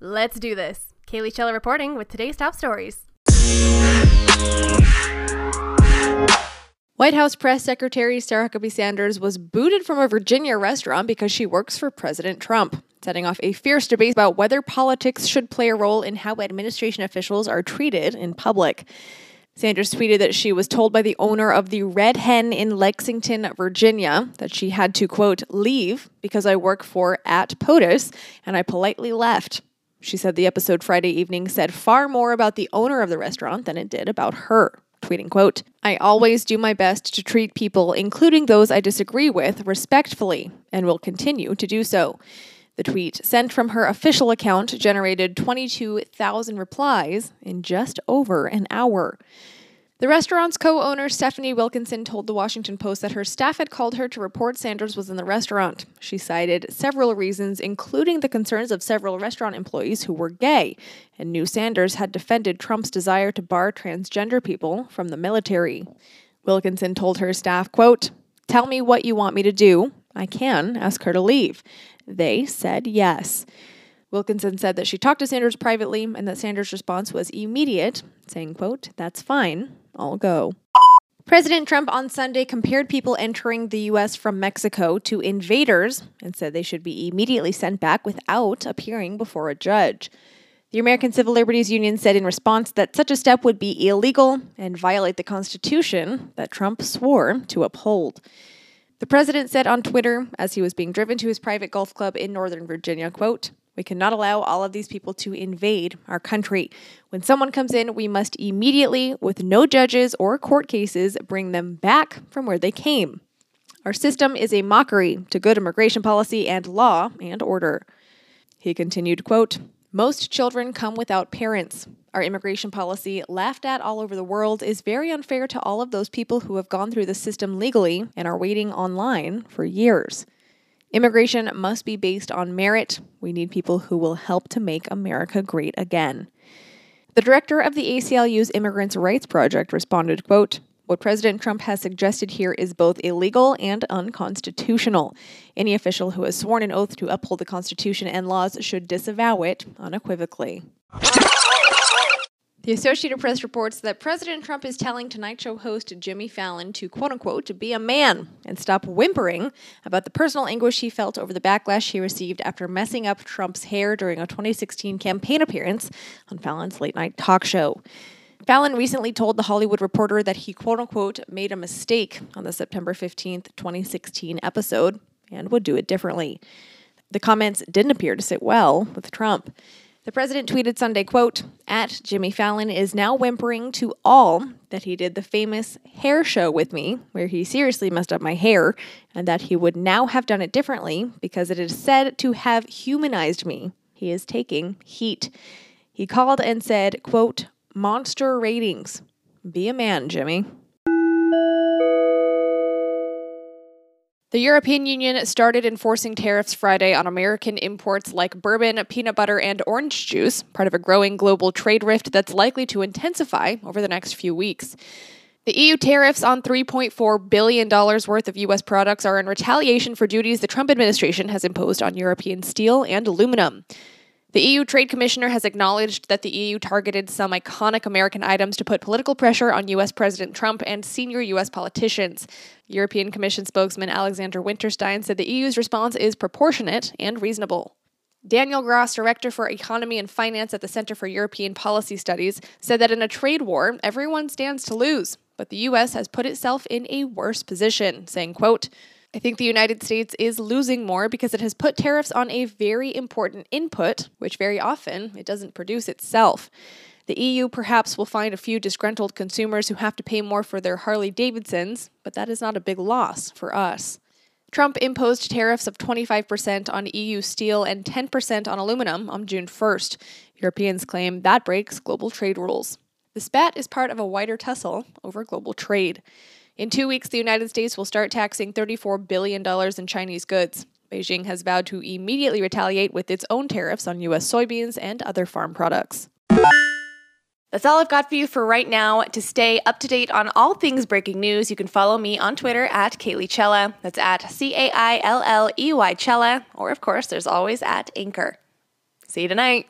Let's do this. Cailley Chella reporting with today's top stories. White House Press Secretary Sarah Huckabee Sanders was booted from a Virginia restaurant because she works for President Trump, setting off a fierce debate about whether politics should play a role in how administration officials are treated in public. Sanders tweeted that she was told by the owner of the Red Hen in Lexington, Virginia, that she had to, quote, leave because I work for at POTUS, and I politely left. She said the episode Friday evening said far more about the owner of the restaurant than it did about her tweeting quote i always do my best to treat people including those i disagree with respectfully and will continue to do so. The tweet sent from her official account generated 22,000 replies in just over an hour the restaurant's co owner, Stephanie Wilkinson, told the Washington Post that her staff had called her to report Sanders was in the restaurant. She cited several reasons, including the concerns of several restaurant employees who were gay, and knew Sanders had defended Trump's desire to bar transgender people from the military. Wilkinson told her staff, quote, Tell me what you want me to do. I can ask her to leave. They said yes. Wilkinson said that she talked to Sanders privately and that Sanders' response was immediate, saying, quote, That's fine. I'll go. President Trump on Sunday compared people entering the U.S. from Mexico to invaders and said they should be immediately sent back without appearing before a judge. The American Civil Liberties Union said in response that such a step would be illegal and violate the Constitution that Trump swore to uphold. The president said on Twitter as he was being driven to his private golf club in Northern Virginia, quote, we cannot allow all of these people to invade our country. When someone comes in, we must immediately, with no judges or court cases, bring them back from where they came. Our system is a mockery to good immigration policy and law and order. He continued, quote, most children come without parents. Our immigration policy, laughed at all over the world, is very unfair to all of those people who have gone through the system legally and are waiting online for years. Immigration must be based on merit. We need people who will help to make America great again. The director of the ACLU's Immigrants' Rights Project responded, quote, what President Trump has suggested here is both illegal and unconstitutional. Any official who has sworn an oath to uphold the Constitution and laws should disavow it unequivocally. The Associated Press reports that President Trump is telling Tonight Show host Jimmy Fallon to quote unquote to be a man and stop whimpering about the personal anguish he felt over the backlash he received after messing up Trump's hair during a 2016 campaign appearance on Fallon's late night talk show. Fallon recently told The Hollywood Reporter that he quote unquote made a mistake on the September 15th, 2016 episode and would do it differently. The comments didn't appear to sit well with Trump. The president tweeted Sunday, quote, at Jimmy Fallon is now whimpering to all that he did the famous hair show with me, where he seriously messed up my hair, and that he would now have done it differently because it is said to have humanized me. He is taking heat. He called and said, quote, monster ratings. Be a man, Jimmy. The European Union started enforcing tariffs Friday on American imports like bourbon, peanut butter, and orange juice, part of a growing global trade rift that's likely to intensify over the next few weeks. The EU tariffs on $3.4 billion worth of U.S. products are in retaliation for duties the Trump administration has imposed on European steel and aluminum. The EU Trade Commissioner has acknowledged that the EU targeted some iconic American items to put political pressure on U.S. President Trump and senior U.S. politicians. European Commission spokesman Alexander Winterstein said the EU's response is proportionate and reasonable. Daniel Gros, director for economy and finance at the Center for European Policy Studies, said that in a trade war, everyone stands to lose, but the U.S. has put itself in a worse position, saying, quote, I think the United States is losing more because it has put tariffs on a very important input, which very often it doesn't produce itself. The EU perhaps will find a few disgruntled consumers who have to pay more for their Harley Davidsons, but that is not a big loss for us. Trump imposed tariffs of 25% on EU steel and 10% on aluminum on June 1st. Europeans claim that breaks global trade rules. The spat is part of a wider tussle over global trade. In two weeks, the United States will start taxing $34 billion in Chinese goods. Beijing has vowed to immediately retaliate with its own tariffs on U.S. soybeans and other farm products. That's all I've got for you for right now. To stay up to date on all things breaking news, you can follow me on Twitter at Cailley Chella. That's at C A I L L E Y Chella. Or, of course, there's always at Anchor. See you tonight.